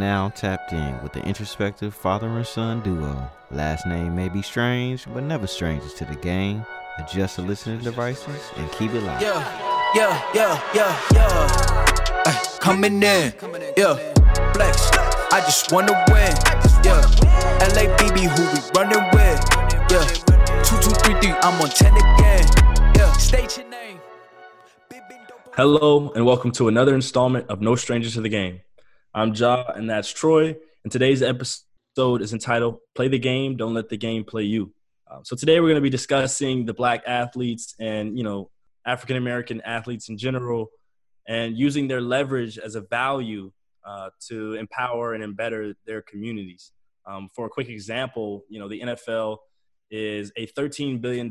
now tapped in with the introspective father and son duo. Last name may be strange, but never strangers to the game. Adjust the listening devices and keep it live. Yeah, yeah, yeah, yeah, yeah. Ay, coming in, yeah. Flex, I just wanna win, yeah. LABB, who we running with, yeah. Two, two, three, three, I'm on ten again, yeah. State your name. Hello, and welcome to another installment of No Strangers to the Game. I'm Ja, and that's Troy. And today's episode is entitled Play the Game, Don't Let the Game Play You. Um, so today we're going to be discussing the black athletes and, you know, African American athletes in general and using their leverage as a value uh, to empower and embetter their communities. Um, for a quick example, you know, the NFL is a $13 billion,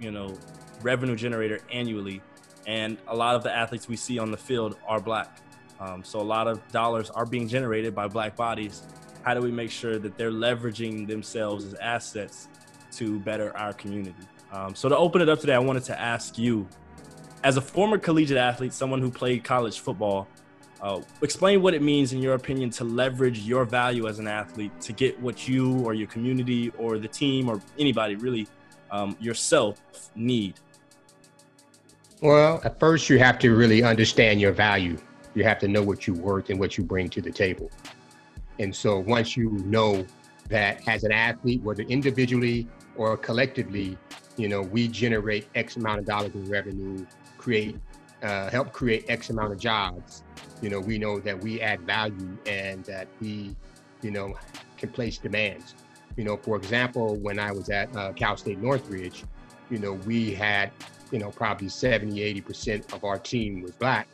you know, revenue generator annually. And a lot of the athletes we see on the field are black. Um, so a lot of dollars are being generated by black bodies. How do we make sure that they're leveraging themselves as assets to better our community? Um, so to open it up today, I wanted to ask you, as a former collegiate athlete, someone who played college football, uh, explain what it means, in your opinion, to leverage your value as an athlete to get what you or your community or the team or anybody really um, yourself need. Well, at first, you have to really understand your value you have to know what you worth and what you bring to the table. And so once you know that as an athlete, whether individually or collectively, you know, we generate X amount of dollars in revenue, create, uh, help create X amount of jobs. You know, we know that we add value and that we, you know, can place demands. You know, for example, when I was at uh, Cal State Northridge, you know, we had, you know, probably 70, 80% of our team was black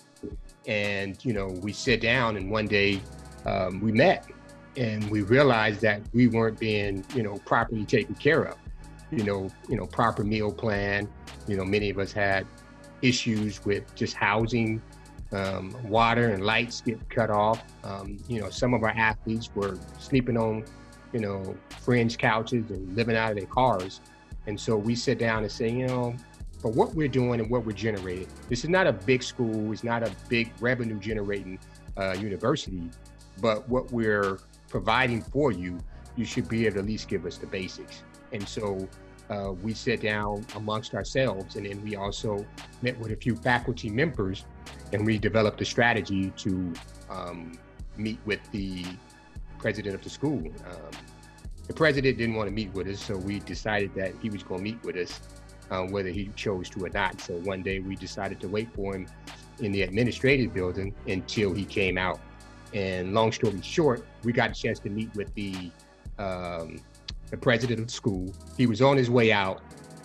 and you know we sit down and one day um, we met and we realized that we weren't being you know properly taken care of. You know you know proper meal plan. You know many of us had issues with just housing um, water and lights get cut off. Um, you know some of our athletes were sleeping on you know fringe couches and living out of their cars. And so we sit down and say you know for what we're doing and what we're generating. This is not a big school, it's not a big revenue generating uh, university, but what we're providing for you, you should be able to at least give us the basics. And so uh, we sat down amongst ourselves and then we also met with a few faculty members and we developed a strategy to um, meet with the president of the school. Um, the president didn't want to meet with us, so we decided that he was going to meet with us um, whether he chose to or not. So one day we decided to wait for him in the administrative building until he came out. And long story short, we got a chance to meet with the um, the president of the school. He was on his way out,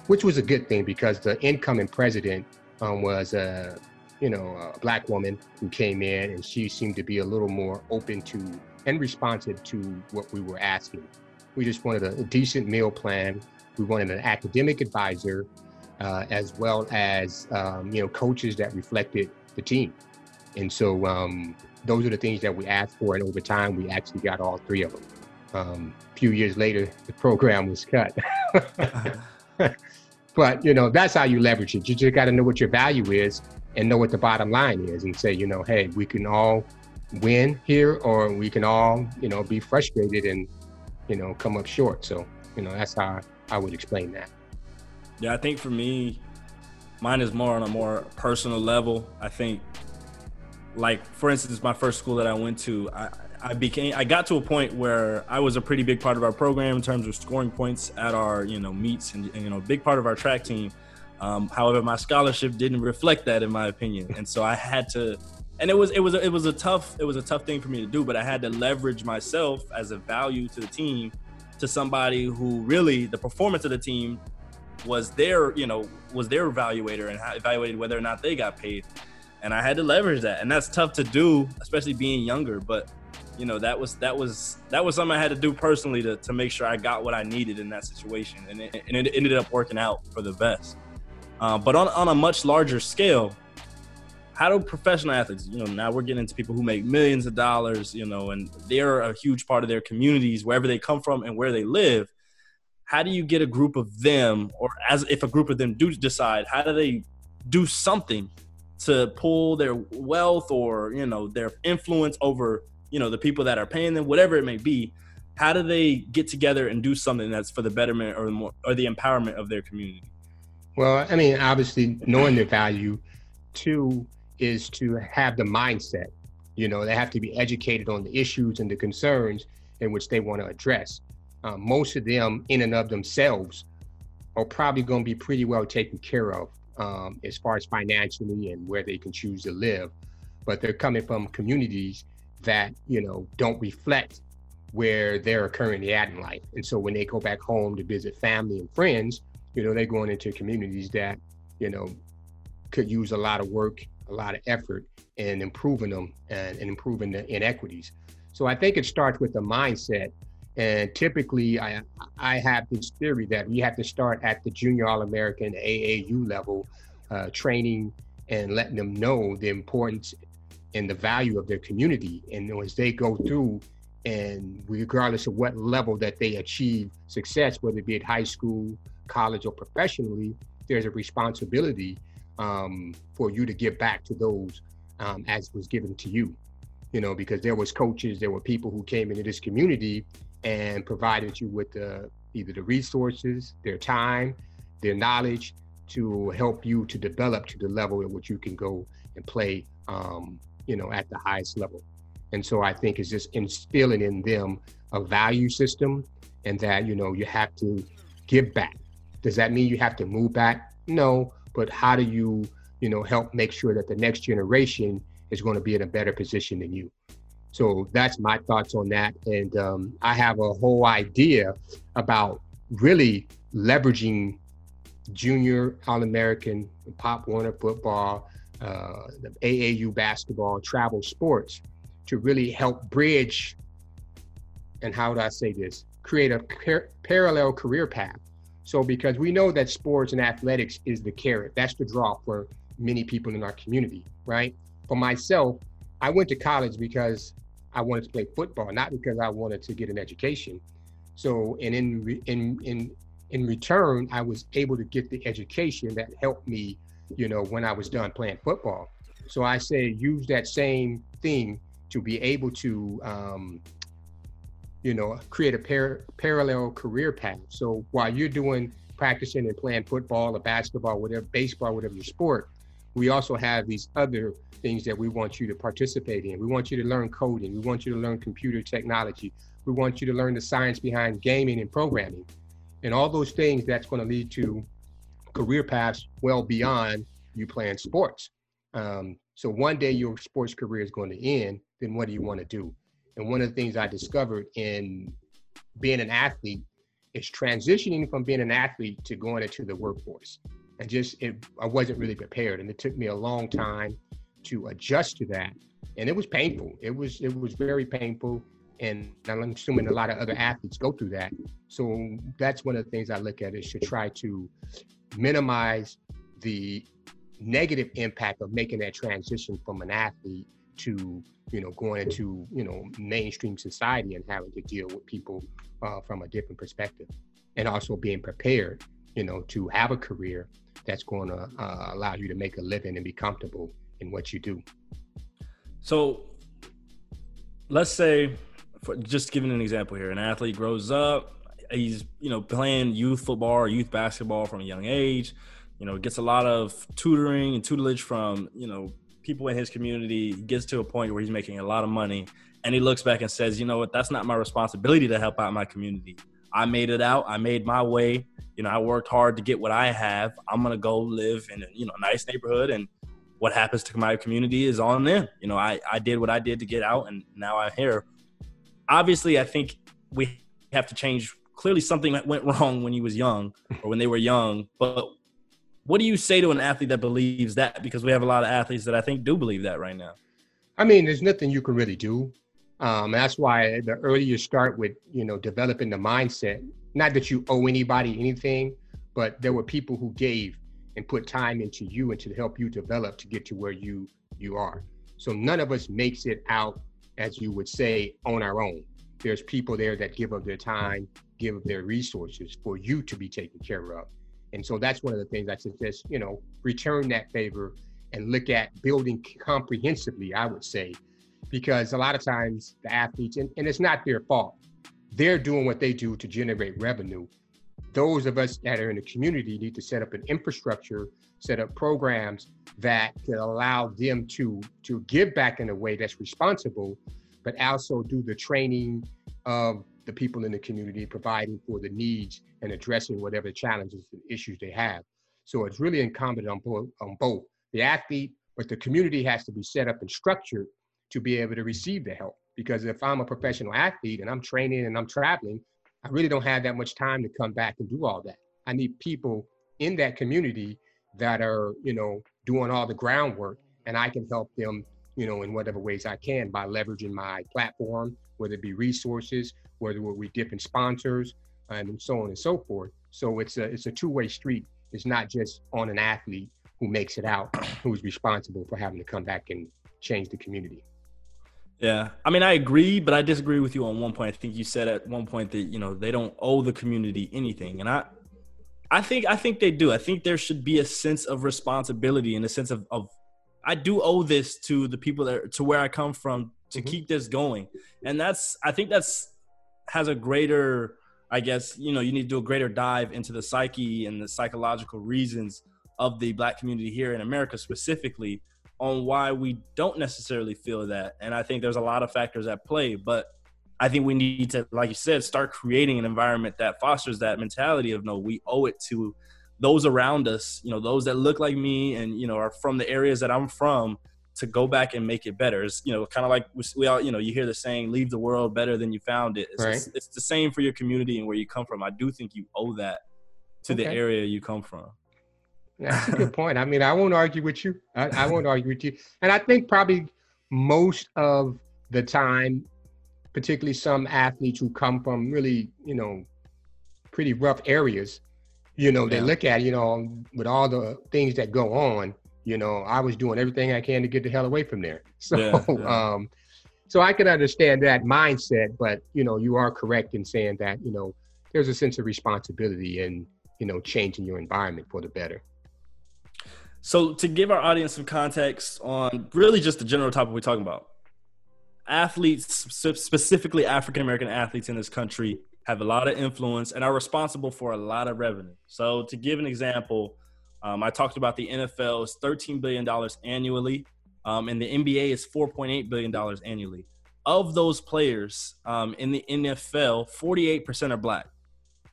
which was a good thing because the incoming president um, was a you know a black woman who came in, and she seemed to be a little more open to and responsive to what we were asking. We just wanted a, a decent meal plan we wanted an academic advisor, uh, as well as um, you know coaches that reflected the team. And so um, those are the things that we asked for, and over time we actually got all three of them. Um, a few years later, the program was cut. but you know that's how you leverage it. You just got to know what your value is and know what the bottom line is, and say, you know, hey, we can all win here, or we can all, you know, be frustrated and you know come up short. So you know that's how I would explain that. Yeah, I think for me, mine is more on a more personal level. I think, like for instance, my first school that I went to, I, I became I got to a point where I was a pretty big part of our program in terms of scoring points at our you know meets and, and you know big part of our track team. Um, however, my scholarship didn't reflect that in my opinion, and so I had to. And it was it was it was a tough it was a tough thing for me to do, but I had to leverage myself as a value to the team to somebody who really the performance of the team was their, you know, was their evaluator and evaluated whether or not they got paid. And I had to leverage that. And that's tough to do, especially being younger. But you know, that was that was that was something I had to do personally to, to make sure I got what I needed in that situation. And it, and it ended up working out for the best. Uh, but on, on a much larger scale, how do professional athletes, you know, now we're getting into people who make millions of dollars, you know, and they're a huge part of their communities, wherever they come from and where they live. How do you get a group of them, or as if a group of them do decide, how do they do something to pull their wealth or, you know, their influence over you know the people that are paying them, whatever it may be. How do they get together and do something that's for the betterment or the more or the empowerment of their community? Well, I mean, obviously knowing their value. Two is to have the mindset. You know, they have to be educated on the issues and the concerns in which they want to address. Um, most of them, in and of themselves, are probably going to be pretty well taken care of um, as far as financially and where they can choose to live. But they're coming from communities that, you know, don't reflect where they're currently at in life. And so when they go back home to visit family and friends, you know, they're going into communities that, you know, could use a lot of work, a lot of effort in improving them and, and improving the inequities. So I think it starts with the mindset and typically, I I have this theory that we have to start at the junior All American AAU level, uh, training and letting them know the importance and the value of their community. And as they go through, and regardless of what level that they achieve success, whether it be at high school, college, or professionally, there's a responsibility um, for you to give back to those um, as was given to you. You know, because there was coaches, there were people who came into this community and provided you with the, either the resources, their time, their knowledge to help you to develop to the level at which you can go and play, um, you know, at the highest level. And so I think it's just instilling in them a value system and that, you know, you have to give back. Does that mean you have to move back? No, but how do you, you know, help make sure that the next generation is going to be in a better position than you? So that's my thoughts on that. And um, I have a whole idea about really leveraging junior All American, Pop Warner football, uh, AAU basketball, travel sports to really help bridge and how do I say this? Create a par- parallel career path. So, because we know that sports and athletics is the carrot, that's the draw for many people in our community, right? For myself, I went to college because I wanted to play football, not because I wanted to get an education. So, and in in in in return, I was able to get the education that helped me, you know, when I was done playing football. So I say use that same thing to be able to, um, you know, create a par- parallel career path. So while you're doing practicing and playing football or basketball, whatever, baseball, whatever your sport, we also have these other things that we want you to participate in. We want you to learn coding. We want you to learn computer technology. We want you to learn the science behind gaming and programming. And all those things that's going to lead to career paths well beyond you playing sports. Um, so one day your sports career is going to end, then what do you want to do? And one of the things I discovered in being an athlete is transitioning from being an athlete to going into the workforce. And just it, I wasn't really prepared, and it took me a long time to adjust to that. And it was painful. It was it was very painful. And I'm assuming a lot of other athletes go through that. So that's one of the things I look at is to try to minimize the negative impact of making that transition from an athlete to you know going into you know mainstream society and having to deal with people uh, from a different perspective and also being prepared you know to have a career that's going to uh, allow you to make a living and be comfortable in what you do. So let's say, for just giving an example here, an athlete grows up, he's you know playing youth football or youth basketball from a young age, you know gets a lot of tutoring and tutelage from you know people in his community. Gets to a point where he's making a lot of money, and he looks back and says, you know what, that's not my responsibility to help out my community. I made it out. I made my way. You know, I worked hard to get what I have. I'm gonna go live in a you know nice neighborhood and what happens to my community is on them. You know, I, I did what I did to get out and now I'm here. Obviously, I think we have to change. Clearly, something that went wrong when he was young or when they were young. But what do you say to an athlete that believes that? Because we have a lot of athletes that I think do believe that right now. I mean, there's nothing you can really do. Um, that's why the earlier you start with, you know, developing the mindset, not that you owe anybody anything, but there were people who gave and put time into you and to help you develop to get to where you you are. So none of us makes it out, as you would say, on our own. There's people there that give of their time, give of their resources for you to be taken care of. And so that's one of the things I suggest, you know, return that favor and look at building comprehensively, I would say, because a lot of times the athletes, and, and it's not their fault, they're doing what they do to generate revenue. Those of us that are in the community need to set up an infrastructure, set up programs that can allow them to to give back in a way that's responsible, but also do the training of the people in the community, providing for the needs and addressing whatever challenges and issues they have. So it's really incumbent on both, on both the athlete, but the community has to be set up and structured to be able to receive the help. Because if I'm a professional athlete and I'm training and I'm traveling, I really don't have that much time to come back and do all that. I need people in that community that are, you know, doing all the groundwork and I can help them, you know, in whatever ways I can by leveraging my platform, whether it be resources, whether we dip different sponsors, and so on and so forth. So it's a it's a two-way street. It's not just on an athlete who makes it out, who's responsible for having to come back and change the community. Yeah, I mean, I agree, but I disagree with you on one point. I think you said at one point that you know they don't owe the community anything, and I, I think I think they do. I think there should be a sense of responsibility and a sense of, of I do owe this to the people that to where I come from to mm-hmm. keep this going, and that's I think that's has a greater, I guess you know you need to do a greater dive into the psyche and the psychological reasons of the Black community here in America specifically on why we don't necessarily feel that. And I think there's a lot of factors at play, but I think we need to, like you said, start creating an environment that fosters that mentality of no, we owe it to those around us, you know, those that look like me and, you know, are from the areas that I'm from to go back and make it better. It's, you know, kind of like we all, you know, you hear the saying, leave the world better than you found it. It's, right. it's, it's the same for your community and where you come from. I do think you owe that to okay. the area you come from. That's a good point. I mean, I won't argue with you. I, I won't argue with you. And I think probably most of the time, particularly some athletes who come from really, you know, pretty rough areas, you know, they look at, you know, with all the things that go on, you know, I was doing everything I can to get the hell away from there. So, yeah, yeah. um, so I can understand that mindset, but you know, you are correct in saying that, you know, there's a sense of responsibility and, you know, changing your environment for the better. So, to give our audience some context on really just the general topic we're talking about, athletes, specifically African American athletes in this country, have a lot of influence and are responsible for a lot of revenue. So, to give an example, um, I talked about the NFL is $13 billion annually, um, and the NBA is $4.8 billion annually. Of those players um, in the NFL, 48% are black.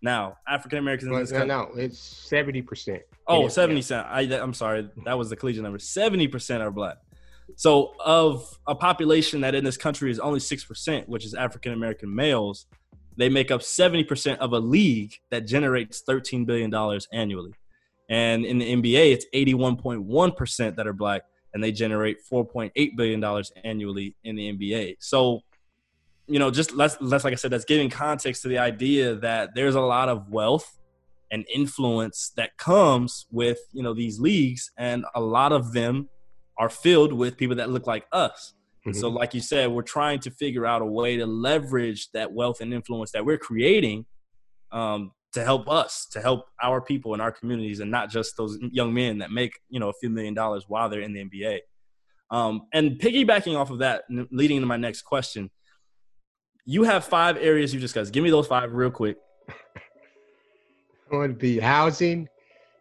Now, African Americans in this country. No, it's 70%. Oh, 70 cent. I, I'm sorry. That was the collegiate number. 70% are black. So, of a population that in this country is only 6%, which is African American males, they make up 70% of a league that generates $13 billion annually. And in the NBA, it's 81.1% that are black, and they generate $4.8 billion annually in the NBA. So, you know, just less, less like I said, that's giving context to the idea that there's a lot of wealth and influence that comes with you know these leagues and a lot of them are filled with people that look like us mm-hmm. so like you said we're trying to figure out a way to leverage that wealth and influence that we're creating um, to help us to help our people in our communities and not just those young men that make you know a few million dollars while they're in the nba um, and piggybacking off of that leading into my next question you have five areas you discussed give me those five real quick. Going to be housing,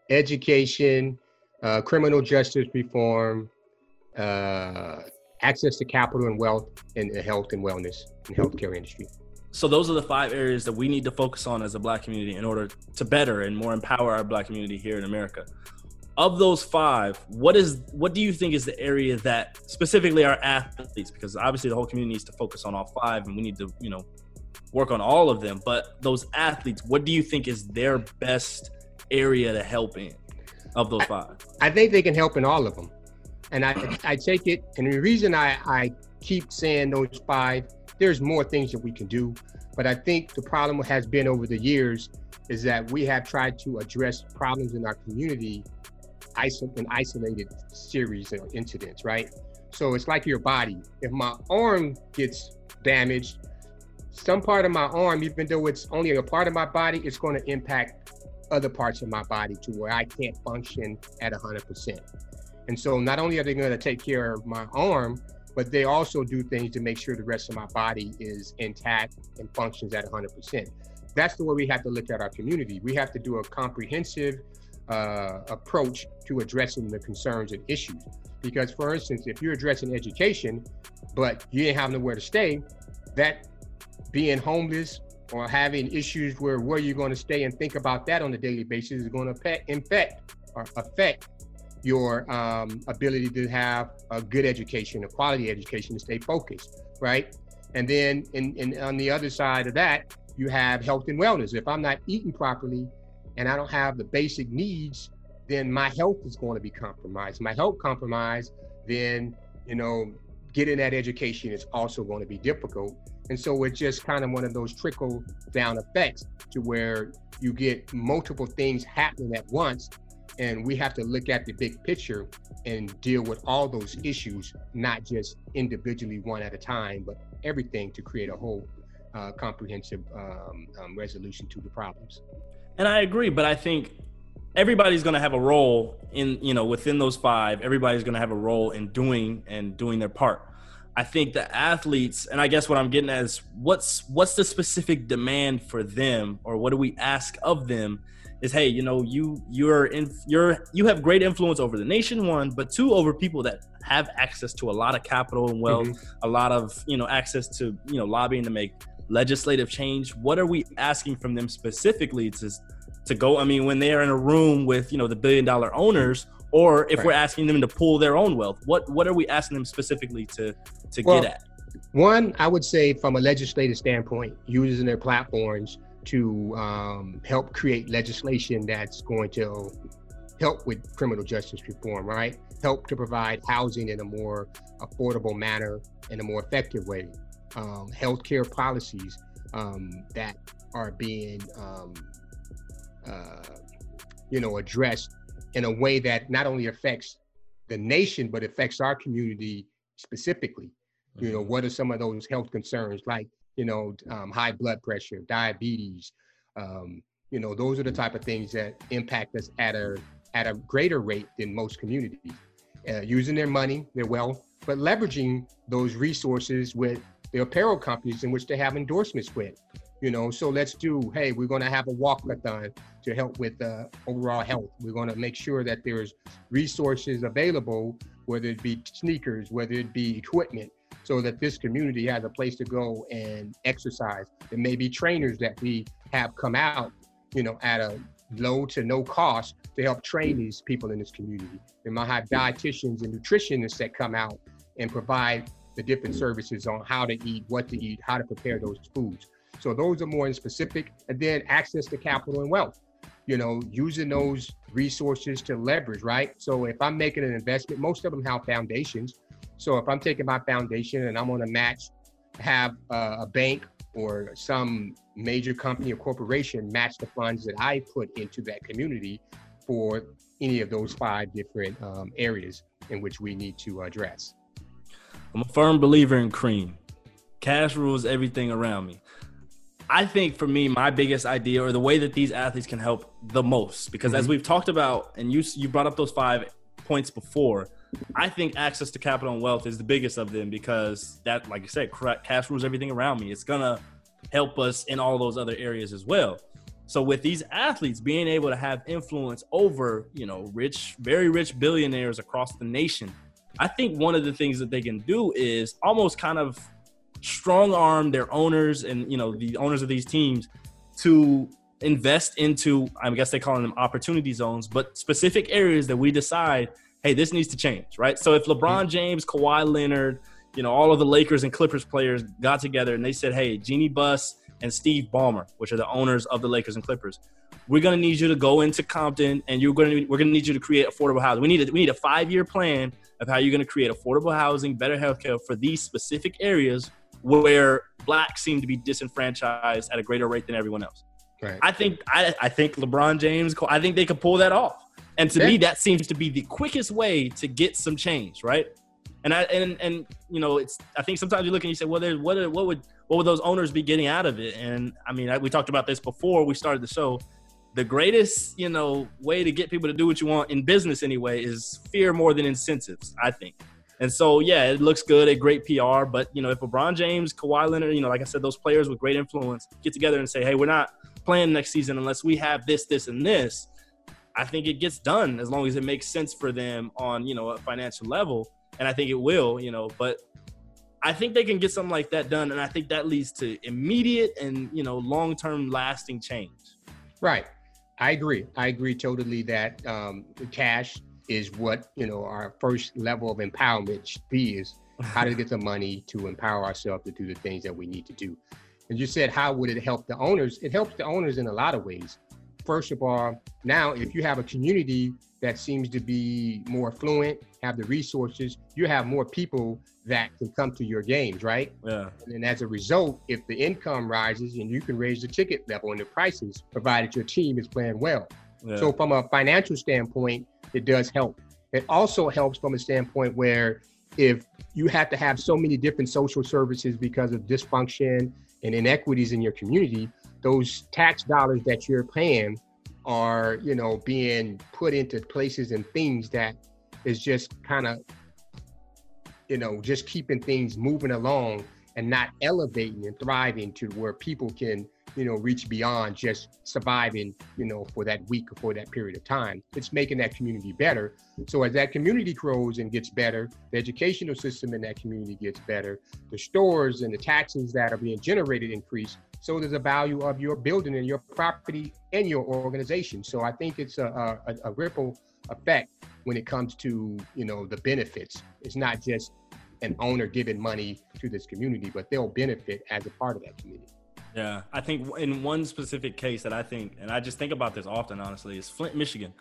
education, uh, criminal justice reform, uh, access to capital and wealth, and health and wellness and healthcare industry. So those are the five areas that we need to focus on as a Black community in order to better and more empower our Black community here in America. Of those five, what is what do you think is the area that specifically our athletes? Because obviously the whole community needs to focus on all five, and we need to you know work on all of them. But those athletes, what do you think is their best area to help in of those five? I, I think they can help in all of them. And I, I take it, and the reason I, I keep saying those five, there's more things that we can do. But I think the problem has been over the years is that we have tried to address problems in our community in isolated series of incidents, right? So it's like your body. If my arm gets damaged, some part of my arm, even though it's only a part of my body, it's going to impact other parts of my body to where I can't function at 100%. And so not only are they going to take care of my arm, but they also do things to make sure the rest of my body is intact and functions at 100%. That's the way we have to look at our community. We have to do a comprehensive uh, approach to addressing the concerns and issues. Because, for instance, if you're addressing education, but you didn't have nowhere to stay, that being homeless or having issues where where you're going to stay and think about that on a daily basis is going to infect or affect your um, ability to have a good education, a quality education, to stay focused, right? And then in, in, on the other side of that, you have health and wellness. If I'm not eating properly and I don't have the basic needs, then my health is going to be compromised. My health compromised, then, you know, getting that education is also going to be difficult. And so it's just kind of one of those trickle down effects to where you get multiple things happening at once and we have to look at the big picture and deal with all those issues, not just individually one at a time, but everything to create a whole uh, comprehensive um, um, resolution to the problems. And I agree, but I think everybody's going to have a role in you know within those five. Everybody's going to have a role in doing and doing their part. I think the athletes, and I guess what I'm getting at is what's what's the specific demand for them, or what do we ask of them is hey you know you you're in you're you have great influence over the nation one but two over people that have access to a lot of capital and wealth mm-hmm. a lot of you know access to you know lobbying to make legislative change what are we asking from them specifically to to go i mean when they're in a room with you know the billion dollar owners or if right. we're asking them to pull their own wealth what what are we asking them specifically to to well, get at one i would say from a legislative standpoint using their platforms to um, help create legislation that's going to help with criminal justice reform, right? Help to provide housing in a more affordable manner, in a more effective way. Um, healthcare policies um, that are being, um, uh, you know, addressed in a way that not only affects the nation but affects our community specifically. You know, mm-hmm. what are some of those health concerns like you know, um, high blood pressure, diabetes. Um, you know, those are the type of things that impact us at a at a greater rate than most communities. Uh, using their money, their wealth, but leveraging those resources with the apparel companies in which they have endorsements with. You know, so let's do. Hey, we're going to have a walkathon to help with uh, overall health. We're going to make sure that there's resources available, whether it be sneakers, whether it be equipment, so that this community has a place to go and exercise. There may be trainers that we have come out, you know, at a low to no cost to help train these people in this community. They might have dietitians and nutritionists that come out and provide the different services on how to eat, what to eat, how to prepare those foods. So those are more in specific, and then access to capital and wealth. You know, using those resources to leverage, right? So if I'm making an investment, most of them have foundations. So if I'm taking my foundation and I'm going to match, have a bank or some major company or corporation match the funds that I put into that community for any of those five different um, areas in which we need to address. I'm a firm believer in cream. Cash rules everything around me. I think for me, my biggest idea or the way that these athletes can help the most, because mm-hmm. as we've talked about, and you you brought up those five points before, I think access to capital and wealth is the biggest of them because that, like I said, cash rules everything around me. It's gonna help us in all those other areas as well. So with these athletes being able to have influence over, you know, rich, very rich billionaires across the nation, I think one of the things that they can do is almost kind of strong arm their owners and you know the owners of these teams to invest into I guess they call them opportunity zones, but specific areas that we decide hey, this needs to change, right? So if LeBron James, Kawhi Leonard, you know, all of the Lakers and Clippers players got together and they said, hey, Jeanie Buss and Steve Ballmer, which are the owners of the Lakers and Clippers, we're gonna need you to go into Compton and you're gonna we're gonna need you to create affordable housing. We need a, we need a five year plan of how you're gonna create affordable housing, better healthcare for these specific areas where blacks seem to be disenfranchised at a greater rate than everyone else. Right. I think I, I think LeBron James, I think they could pull that off. And to yeah. me, that seems to be the quickest way to get some change, right? And I and and you know, it's I think sometimes you look and you say, well, there's what what would what would those owners be getting out of it? And I mean, I, we talked about this before we started the show. The greatest, you know, way to get people to do what you want in business anyway is fear more than incentives. I think. And so, yeah, it looks good, a great PR. But you know, if LeBron James, Kawhi Leonard, you know, like I said, those players with great influence get together and say, "Hey, we're not playing next season unless we have this, this, and this," I think it gets done as long as it makes sense for them on you know a financial level, and I think it will. You know, but I think they can get something like that done, and I think that leads to immediate and you know long term lasting change. Right. I agree. I agree totally that um, cash is what you know our first level of empowerment should be is how to get the money to empower ourselves to do the things that we need to do. And you said how would it help the owners? It helps the owners in a lot of ways. First of all, now if you have a community that seems to be more fluent, have the resources, you have more people that can come to your games, right? Yeah. And as a result, if the income rises and you can raise the ticket level and the prices, provided your team is playing well. yeah. So from a financial standpoint, it does help. It also helps from a standpoint where if you have to have so many different social services because of dysfunction and inequities in your community, those tax dollars that you're paying are, you know, being put into places and things that is just kind of, you know, just keeping things moving along and not elevating and thriving to where people can you know, reach beyond just surviving, you know, for that week or for that period of time. It's making that community better. So as that community grows and gets better, the educational system in that community gets better, the stores and the taxes that are being generated increase. So there's a value of your building and your property and your organization. So I think it's a, a, a ripple effect when it comes to, you know, the benefits. It's not just an owner giving money to this community, but they'll benefit as a part of that community. Yeah, I think in one specific case that I think, and I just think about this often, honestly, is Flint, Michigan.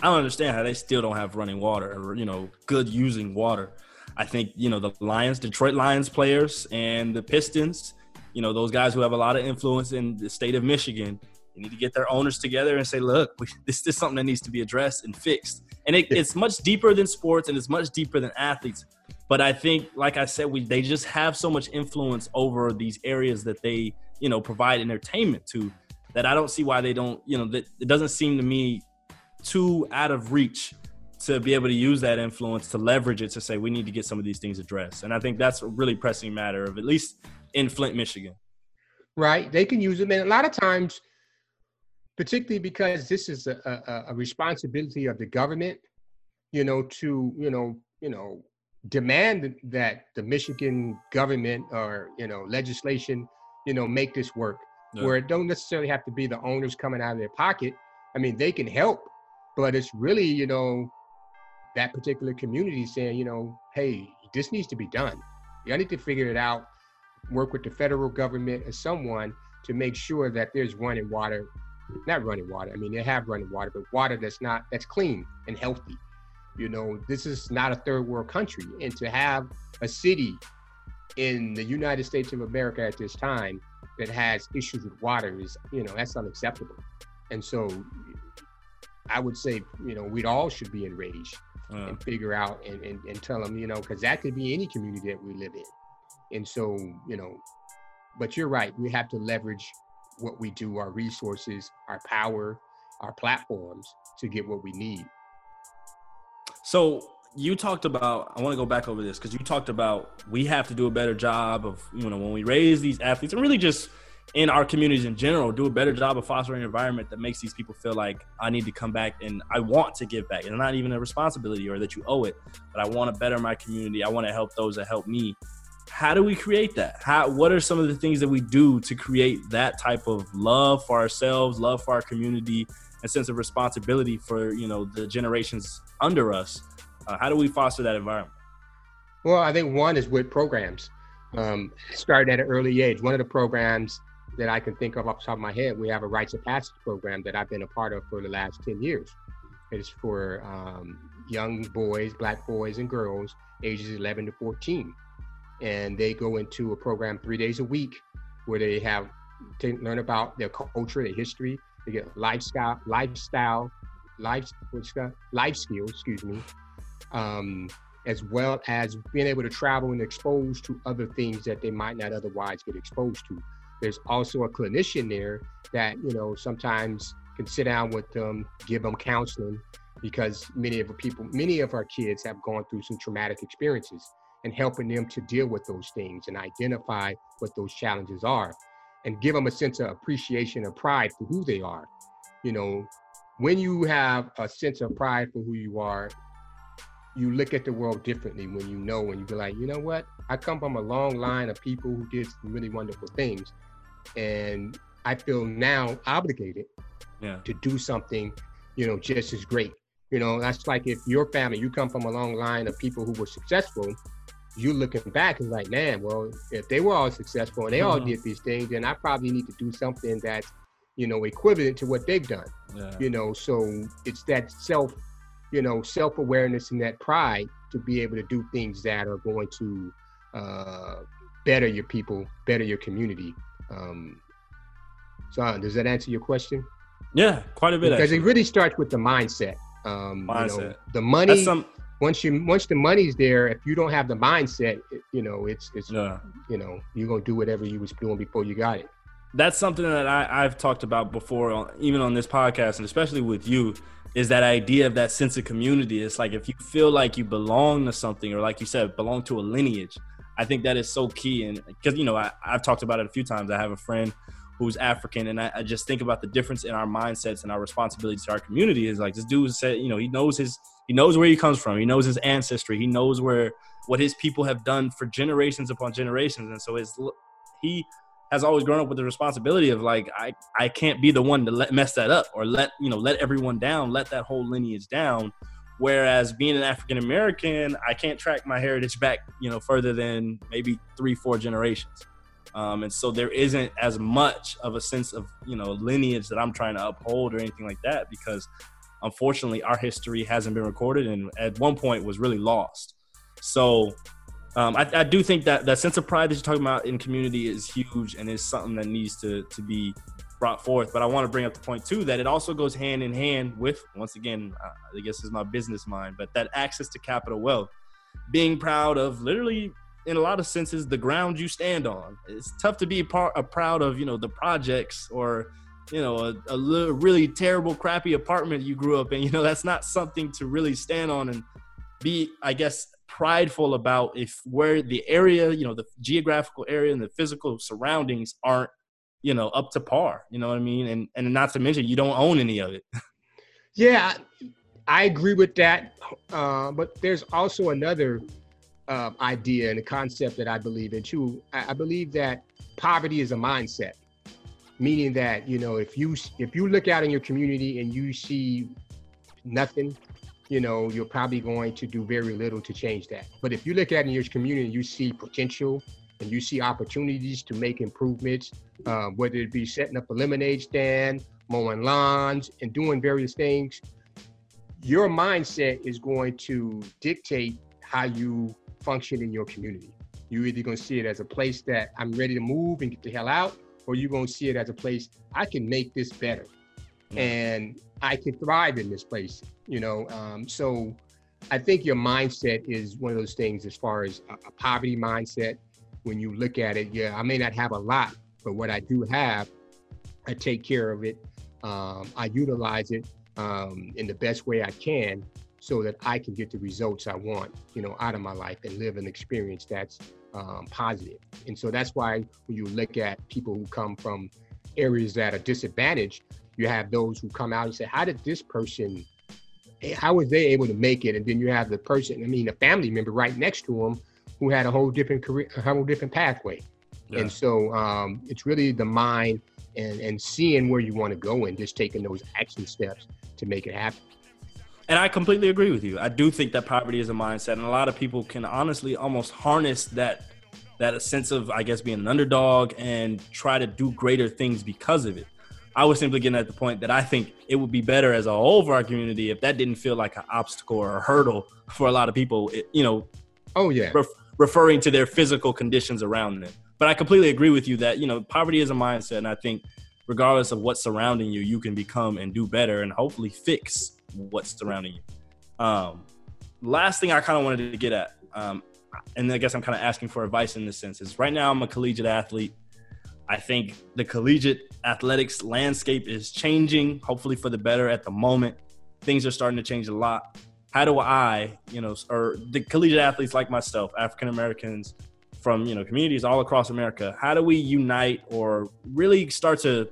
I don't understand how they still don't have running water or you know good using water. I think you know the Lions, Detroit Lions players, and the Pistons. You know those guys who have a lot of influence in the state of Michigan. They need to get their owners together and say, "Look, we, this is something that needs to be addressed and fixed." And it, it's much deeper than sports, and it's much deeper than athletes. But I think, like I said, we they just have so much influence over these areas that they you know provide entertainment to that I don't see why they don't you know that it doesn't seem to me too out of reach to be able to use that influence to leverage it to say we need to get some of these things addressed and I think that's a really pressing matter of at least in Flint Michigan right they can use them and a lot of times particularly because this is a, a, a responsibility of the government you know to you know you know demand that the Michigan government or you know legislation you know, make this work. Where it don't necessarily have to be the owners coming out of their pocket. I mean, they can help, but it's really, you know, that particular community saying, you know, hey, this needs to be done. You need to figure it out, work with the federal government or someone to make sure that there's running water, not running water. I mean, they have running water, but water that's not that's clean and healthy. You know, this is not a third world country, and to have a city in the United States of America at this time that has issues with water is, you know, that's unacceptable. And so I would say, you know, we'd all should be enraged uh. and figure out and, and, and tell them, you know, because that could be any community that we live in. And so, you know, but you're right, we have to leverage what we do, our resources, our power, our platforms to get what we need. So you talked about i want to go back over this because you talked about we have to do a better job of you know when we raise these athletes and really just in our communities in general do a better job of fostering an environment that makes these people feel like i need to come back and i want to give back and not even a responsibility or that you owe it but i want to better my community i want to help those that help me how do we create that how what are some of the things that we do to create that type of love for ourselves love for our community and sense of responsibility for you know the generations under us uh, how do we foster that environment? Well, I think one is with programs. Um, starting at an early age. One of the programs that I can think of off the top of my head, we have a rites of passage program that I've been a part of for the last 10 years. It's for um, young boys, black boys and girls, ages 11 to 14. And they go into a program three days a week where they have to learn about their culture, their history. They get lifestyle, lifestyle, life, life skills, excuse me, um, as well as being able to travel and expose to other things that they might not otherwise get exposed to. There's also a clinician there that, you know, sometimes can sit down with them, give them counseling, because many of the people, many of our kids have gone through some traumatic experiences and helping them to deal with those things and identify what those challenges are and give them a sense of appreciation and pride for who they are. You know, when you have a sense of pride for who you are, you look at the world differently when you know and you be like, you know what? I come from a long line of people who did some really wonderful things. And I feel now obligated Yeah. to do something, you know, just as great. You know, that's like if your family, you come from a long line of people who were successful, you looking back and like, man, well, if they were all successful and they all Mhm. did these things, then I probably need to do something that's, you know, equivalent to what they've done. Yeah. You know, so it's that self, you know, self-awareness and that pride to be able to do things that are going to uh, better your people, better your community. Um, so uh, does that answer your question? Yeah, quite a bit. because Actually. it really starts with the mindset. Um, You know, Mindset. the money. Once you once the money's there, if you don't have the mindset, it, you know, it's it's Yeah. you know you're gonna do whatever you was doing before you got it. that's something that I, I've talked about before, even on this podcast, and especially with you, is that idea of that sense of community. It's like if you feel like you belong to something, or like you said, belong to a lineage. I think that is so key, and because you know I, I've talked about it a few times. I have a friend who's African, and I, I just think about the difference in our mindsets and our responsibilities to our community. Is like this dude said, you know, he knows his he knows where he comes from, he knows his ancestry, he knows where what his people have done for generations upon generations, and so his he has always grown up with the responsibility of like I I can't be the one to let mess that up or let you know let everyone down, let that whole lineage down. Whereas being an African American, I can't track my heritage back you know further than maybe three four generations, um, and so there isn't as much of a sense of you know lineage that I'm trying to uphold or anything like that because unfortunately our history hasn't been recorded and at one point was really lost. So um, I, I do think that that sense of pride that you're talking about in community is huge and is something that needs to to be brought forth. But I want to bring up the point too that it also goes hand in hand with once again, uh, I guess is my business mind, but that access to capital wealth, being proud of literally in a lot of senses the ground you stand on. It's tough to be part uh, proud of you know the projects or you know a, a really terrible crappy apartment you grew up in. You know that's not something to really stand on and be I guess prideful about if where the area, you know, the geographical area and the physical surroundings aren't, you know, up to par. You know what I mean? And and not to mention you don't own any of it. Yeah, I agree with that. Uh, but there's also another uh, idea and a concept that I believe in too. I, I believe that poverty is a mindset, meaning that you know if you if you look out in your community and you see nothing, you know you're probably going to do very little to change that. But if you look out in your community and you see potential and you see opportunities to make improvements, uh, whether it be setting up a lemonade stand, mowing lawns, and doing various things, your mindset is going to dictate how you function in your community. You're either going to see it as a place that I'm ready to move and get the hell out, or you're going to see it as a place I can make this better Yeah. and I can thrive in this place. You know, um, so I think your mindset is one of those things as far as a, a poverty mindset. When you look at it, yeah, I may not have a lot, but what I do have, I take care of it. Um, I utilize it um, in the best way I can so that I can get the results I want, you know, out of my life and live an experience that's um, positive. And so that's why when you look at people who come from areas that are disadvantaged, you have those who come out and say, how did this person, eh, how was they able to make it? And then you have the person, I mean, a family member right next to them who had a whole different career, a whole different pathway. Yeah. And so um, it's really the mind and, and seeing where you want to go and just taking those action steps to make it happen. And I completely agree with you. I do think that poverty is a mindset, and a lot of people can honestly almost harness that that sense of, I guess, being an underdog and try to do greater things because of it. I was simply getting at the point that I think it would be better as a whole for our community if that didn't feel like an obstacle or a hurdle for a lot of people. It, you know, Oh, yeah. ref- referring to their physical conditions around them. But I completely agree with you that you know poverty is a mindset, and I think regardless of what's surrounding you, you can become and do better, and hopefully fix what's surrounding you. Um, last thing I kind of wanted to get at, um, and I guess I'm kind of asking for advice in this sense, is right now I'm a collegiate athlete. I think the collegiate athletics landscape is changing, hopefully for the better at the moment. things are starting to change a lot. How do I, you know, or the collegiate athletes like myself, African Americans from, you know, communities all across America, how do we unite or really start to,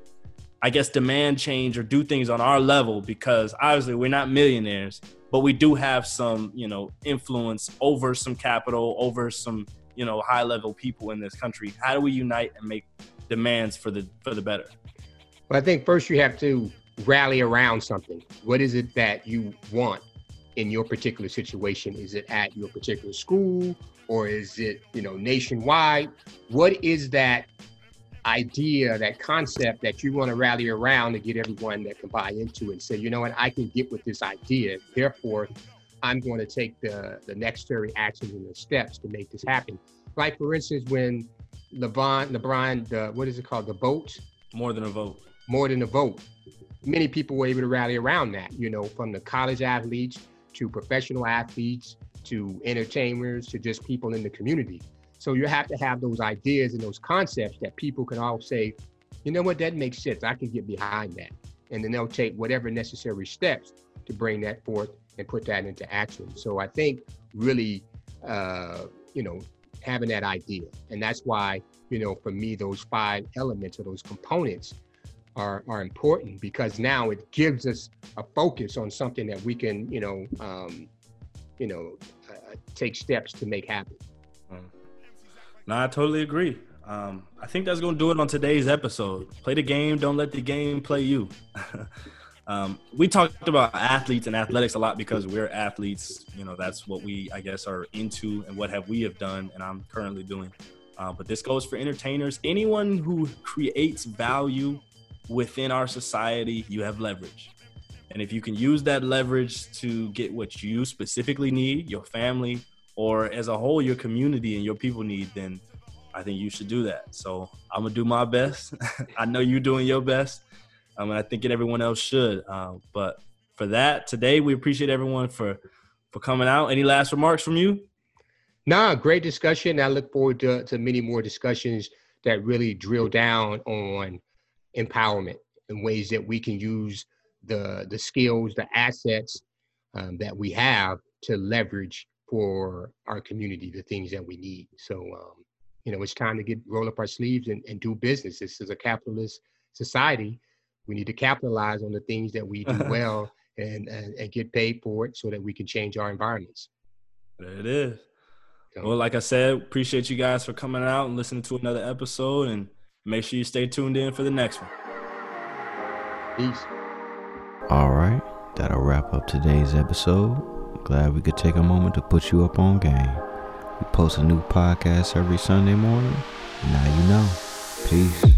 I guess, demand change or do things on our level? Because obviously we're not millionaires, but we do have some, you know, influence over some capital, over some, you know, high level people in this country. How do we unite and make demands for the for the better? Well, I think first you have to rally around something. What is it that you want in your particular situation? Is it at your particular school or is it, you know, nationwide? What is that idea, that concept that you want to rally around to get everyone that can buy into and say, you know what, I can get with this idea. Therefore, I'm going to take the, the necessary actions and the steps to make this happen. Like for instance, when LeBron, LeBron, the, what is it called? The vote? More than a vote. More than a vote. Many people were able to rally around that, you know, from the college athletes to professional athletes to entertainers to just people in the community. So you have to have those ideas and those concepts that people can all say, you know what, that makes sense. I can get behind that. And then they'll take whatever necessary steps to bring that forth and put that into action. So I think really, uh, you know, having that idea. And that's why, you know, for me, those five elements or those components are, are important because now it gives us a focus on something that we can, you know, um, you know, uh, take steps to make happen. Mm. No, I totally agree. Um, I think that's going to do it on today's episode. Play the game, don't let the game play you. um, we talked about athletes and athletics a lot because we're athletes. You know, that's what we, I guess, are into and what have we have done, and I'm currently doing. Uh, but this goes for entertainers, anyone who creates value within our society. You have leverage, and if you can use that leverage to get what you specifically need, your family, or as a whole your community and your people need, then I think you should do that. So I'm gonna do my best. I know you're doing your best, um, and I think everyone else should. Uh, but for that, today we appreciate everyone for for coming out. Any last remarks from you? Nah, great discussion. I look forward to, to many more discussions that really drill down on empowerment and ways that we can use the the skills, the assets um, that we have to leverage for our community the things that we need. So, um, you know, it's time to get roll up our sleeves and, and do business. This is a capitalist society. We need to capitalize on the things that we do well and, and, and get paid for it so that we can change our environments. There it is. So, well, like I said, appreciate you guys for coming out and listening to another episode and make sure you stay tuned in for the next one. Peace. All right. That'll wrap up today's episode. Glad we could take a moment to put you up on game. We post a new podcast every Sunday morning. Now you know. Peace.